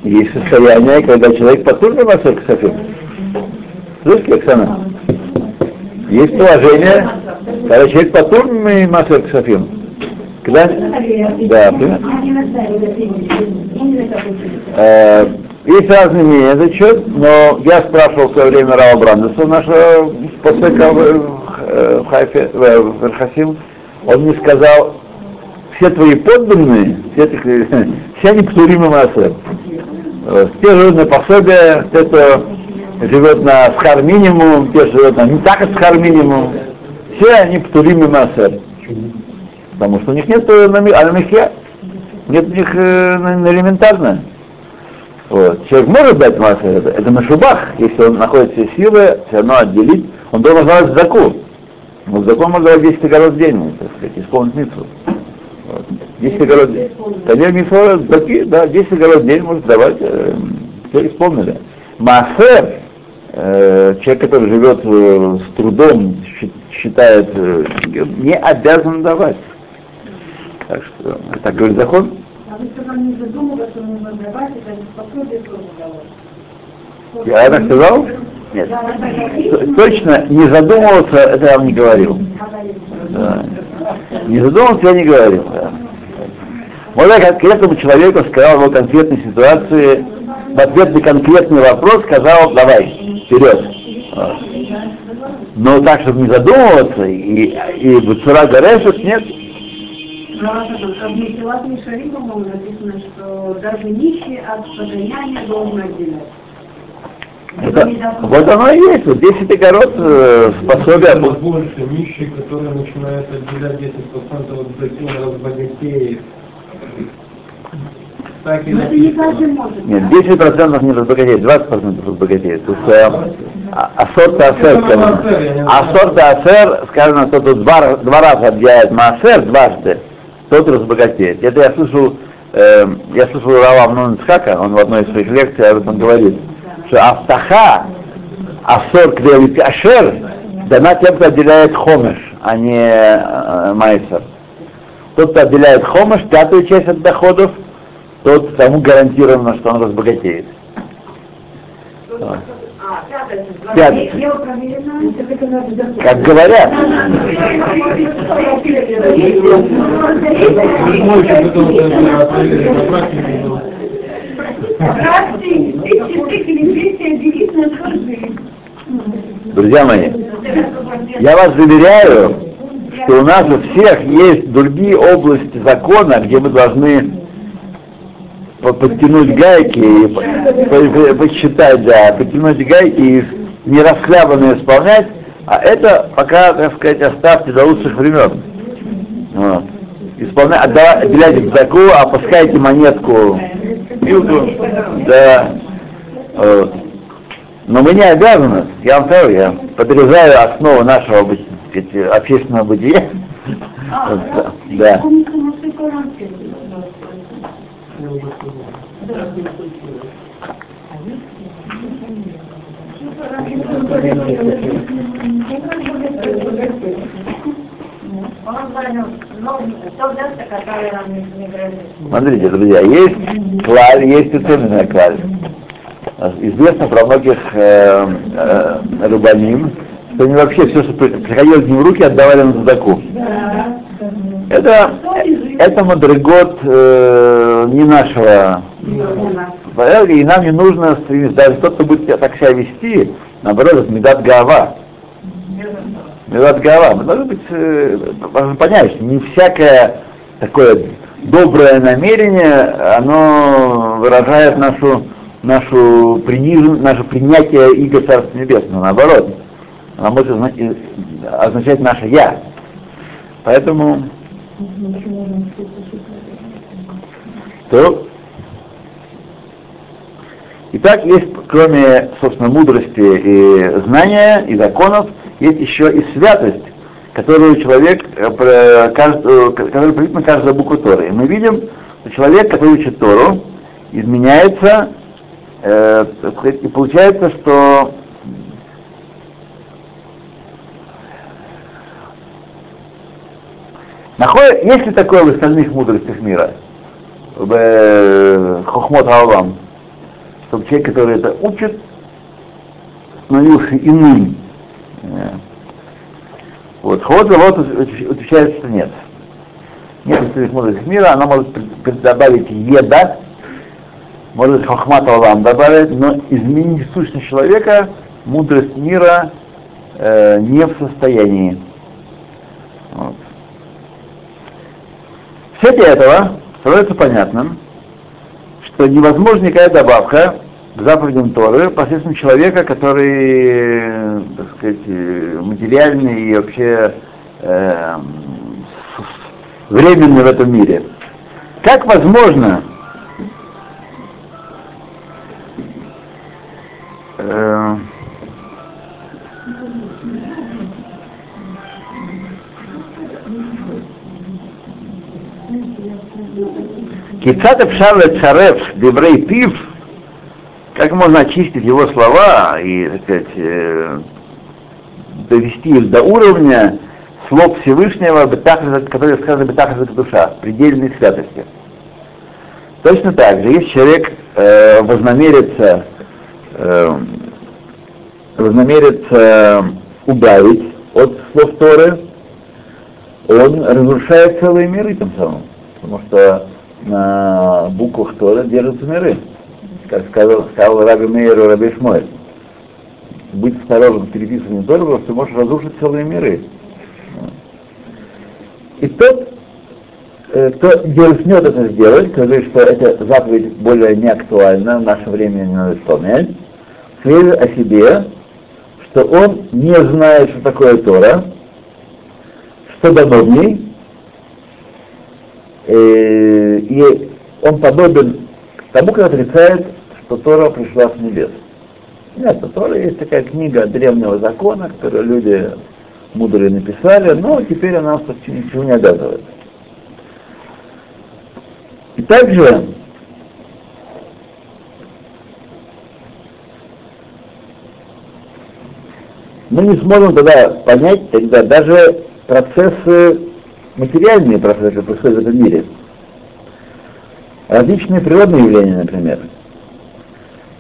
Есть состояние, когда человек потур на Масер Ксафим. Слышите, Оксана? Есть положение, когда человек потур на Масер Ксафим. Когда... Да, примерно. Э, Есть разные мнения этот счет, но я спрашивал в свое время Рава Брандеса, нашего посека в, э, в Хайфе, в, в Верхасим, он мне сказал, все твои подданные, все, [LAUGHS] все они птуримы. Вот. Те живут на пособие, те, кто живет на схар минимум, те живут на не так схар минимум, все они птуримы массер. Потому что у них нет э, на, ми- а нет у них э, на элементарно. Вот. Человек может дать массу, это, на шубах, если он находит все силы, все равно отделить, он должен давать заку. Но заку он может давать 10 огород в день, так сказать, исполнить митцву. Вот. 10 огород в день. Конечно, митцва заки, да, 10 огород в день может давать, э, все исполнили. Массер, э, человек, который живет э, с трудом, считает, э, не обязан давать. Так что, так говорит закон. Сказали, не задумываться, нужно давать, это не пособие тоже давать. Я так сказал? Нет. Точно, не задумываться, это я вам не говорил. Да. Не задумываться я не говорил. Да. Вот я конкретному человеку сказал в его конкретной ситуации, в ответ на конкретный вопрос сказал, давай, вперед. Вот. Но так, чтобы не задумываться, и, и Буцура Гарешев, нет. В Митилат Мишарим, по-моему, написано, что даже нищий от подаяния должен отделять. Это- вот оно и есть, вот 10 огород э, способие... Это больше нищие, которые начинают отделять 10% от закона разбогатеев. Так и Но это не каждый может. Нет, да? 10% не разбогатеет, 20% разбогатеет. Тут э, а- асорт асер сказано. Асорт асер сказано, что тут два, два раза отделяет маасер дважды, тот разбогатеет. Это я слышал, э, я слышал Рава Амнон Ицхака, он в одной из своих лекций об этом говорит, что Автаха, асор кдевит ашер, дана тем, кто отделяет хомеш, а не э, майсер. Тот, кто отделяет хомеш, пятую часть от доходов, тот тому гарантированно, что он разбогатеет. А, закончить. Как говорят. Друзья мои, я вас заверяю, что у нас у всех есть другие области закона, где мы должны по- подтянуть гайки, и по- по- посчитать, да, подтянуть гайки и не расхлябанно исполнять, а это пока, так сказать, оставьте до лучших времен. Вот. Исполня... отдава- Отделяйте заку, опускайте монетку Милку, да. Вот. Но мы не обязаны, я вам говорю, я подрезаю основу нашего общественного бытия. А, да? да. Я помню, что мы с такой рамки. я уже сказал. Он понял, ну, то место, которое нам не не грозит. Смотрите, друзья, есть клаль, есть уцененная клаль. Известно про многих э, э, рыбаним, что они вообще все, что приходило к ним в руки, отдавали на задаку. Да. Это, это мадригот э, не нашего. И нам не нужно стремиться, даже тот, кто будет так себя вести, наоборот, это медат гава. Медат гава. Мы должны быть, э, должны понять, не всякое такое доброе намерение, оно выражает нашу, нашу приниж... наше принятие Иго Царства Небесного, наоборот. Оно может означать наше «я». Поэтому то Итак, есть, кроме, собственно, мудрости и знания, и законов, есть еще и святость, которую человек, э, каждую, который на каждую букву Торы. И мы видим, что человек, который учит Тору, изменяется, э, и получается, что Находит, есть ли такое в остальных мудростях мира? В э, Хохмот Алам, чтобы человек, который это учит, становился иным. Э. Вот, Ход вот отвечает, что нет. Нет остальных мудростях мира, она может добавить еда, может Хохмат Алам добавить, но изменить сущность человека мудрость мира э, не в состоянии. Вот. В свете этого становится понятным, что невозможна никакая добавка к заповедям Торы посредством человека, который, так сказать, материальный и вообще э, временный в этом мире. Как возможно э, Кицат Эпшар Царев Деврей Пив, как можно очистить его слова и, так сказать, э, довести их до уровня слов Всевышнего, который сказано Бетахас душа, предельной святости. Точно так же, если человек э, вознамерится, э, вознамерится убавить от слов Торы, он разрушает целые миры тем самым. Потому что на буквах Тора держатся миры. Как сказал, сказал Раби Мейеру Раби Шмой. Быть осторожным с переписыванием Торы, потому что ты можешь разрушить целые миры. И тот, э, кто дерзнет это сделать, кто говорит, что эта заповедь более не актуальна, в наше время не надо исполнять, заявит о себе, что он не знает, что такое Тора, что дано в ней, и он подобен тому, кто отрицает, что Тора пришла с небес. Нет, Тора есть такая книга древнего закона, которую люди мудрые написали, но теперь она нас ничего не обязывает. И также мы не сможем тогда понять тогда даже процессы материальные процессы, которые происходят в этом мире. Различные природные явления, например,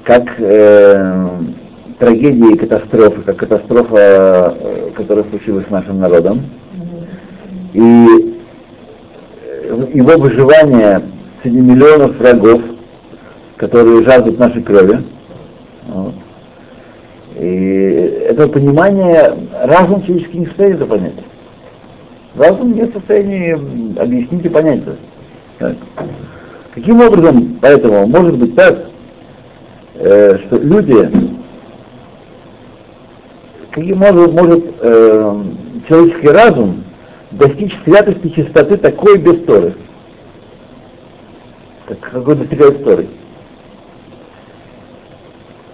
как э, трагедии и катастрофы, как катастрофа, э, которая случилась с нашим народом, и э, его выживание среди миллионов врагов, которые жаждут нашей крови. Вот. И это понимание разум человеческий не стоит понять. Разум не в состоянии объяснить и понять это. Так. Каким образом, поэтому, может быть так, э, что люди, каким образом может э, человеческий разум достичь святости чистоты такой без Торы? Как, какой достигает Торы?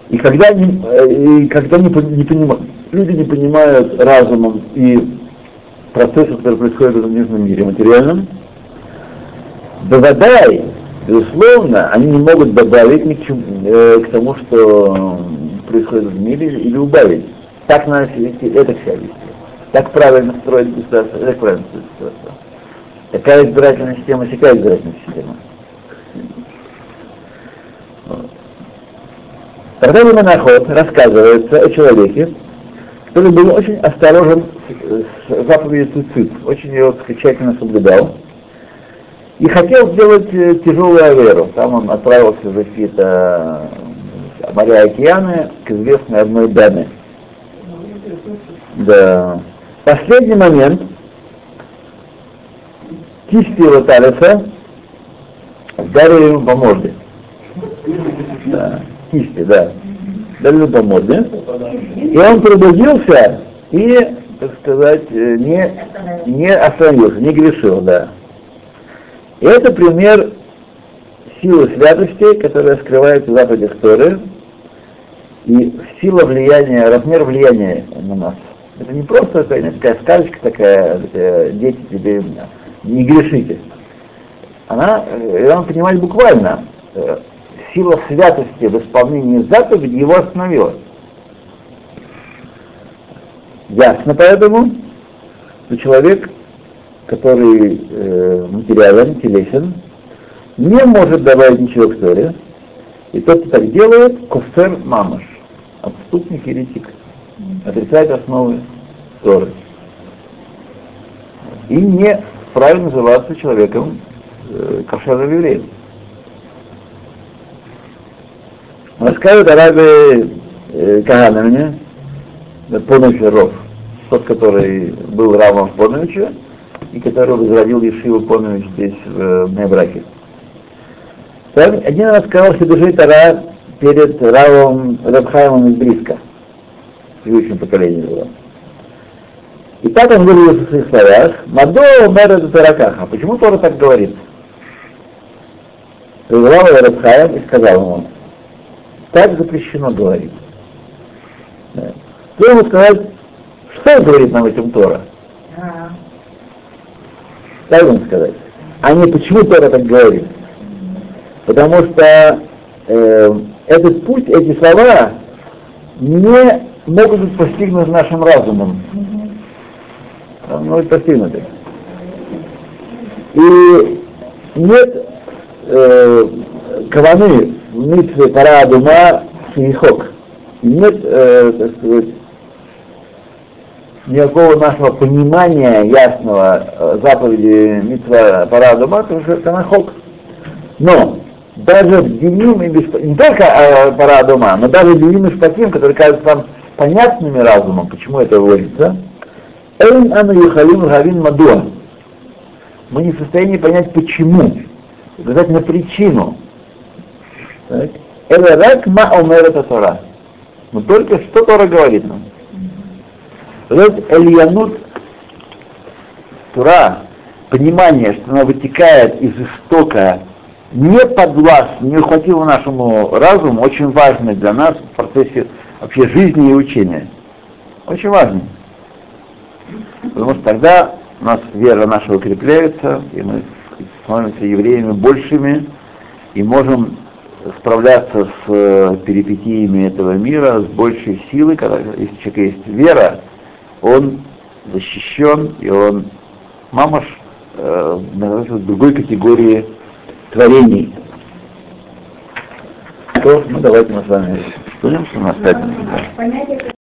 И когда, не, э, и когда не, не понимают, люди не понимают разумом и процессов, которые происходят в этом нижнем мире материальном, Бавадай, безусловно, они не могут добавить ни к, чему, э, к тому, что происходит в мире, или убавить. Так надо себя вести, это себя вести. Так правильно строить государство, так правильно строить государство. Такая избирательная система, всякая избирательная система. Тогда Монахот рассказывается о человеке, который был очень осторожен с заповедью цицит, очень ее тщательно соблюдал, и хотел сделать э, тяжелую аверу. Там он отправился за какие-то моря и океаны к известной одной даме. Да. Последний момент кисти его талиса ударили ему по морде. Да, кисти, да. Дали по морде. И он пробудился и, так сказать, э, не, не остановился, не грешил, да. И это пример силы святости, которая скрывается в заповедях Торы, и сила влияния, размер влияния на нас. Это не просто такая, такая сказочка такая, э, дети тебе не грешите. Она, э, надо понимать буквально, сила святости в исполнении заповеди его остановила. Ясно поэтому, что человек, который э, материален, телесен, не может добавить ничего к Торе, и тот, кто так делает, кофер мамаш, отступник еретик, отрицает основы Торы. И не вправе называться человеком э, кошерным евреем. Рассказывает Араби э, Кагановне, Понович Ров, тот, который был равом Поновича, и который возродил Ешиву Понович здесь, в Небраке. Один раз сказал Хидушей Тара перед Равом Рабхаймом из Бриска, в предыдущем поколении было. И так он говорил в своих словах, Мадо мэр Таракаха. Почему Тора так говорит? Призвал его Рабхаем и сказал ему, так запрещено говорить. Кто ему сказать, что говорит нам этим Тора? Так ему сказать. А не почему Тора так говорит. Потому что э, этот путь, эти слова не могут быть постигнуты нашим разумом. Могут быть постигнуты. И нет э, каваны в митве пара дума шейхок. Нет, э, так сказать, никакого нашего понимания ясного э, заповеди митва пара дума, потому что это нахок. Но даже в и Бешпатим, не только э, пара дома, но даже в Диним и Бешпатим, которые кажутся нам понятными разумом, почему это говорится, Эйн Ану Юхалим Гавин Мадуа. Мы не в состоянии понять почему, указать на причину. Это рак ма это Тора. Но только что Тора говорит нам. Вот Эльянут Тура, понимание, что она вытекает из истока не подвластно, не ухватило нашему разуму, очень важно для нас в процессе вообще жизни и учения. Очень важно. Потому что тогда у нас вера наша укрепляется, и мы становимся евреями большими, и можем справляться с э, перипетиями этого мира с большей силой, когда если у есть вера, он защищен, и он мамаш э, в другой категории творений. То, ну давайте мы с вами нас пять минут.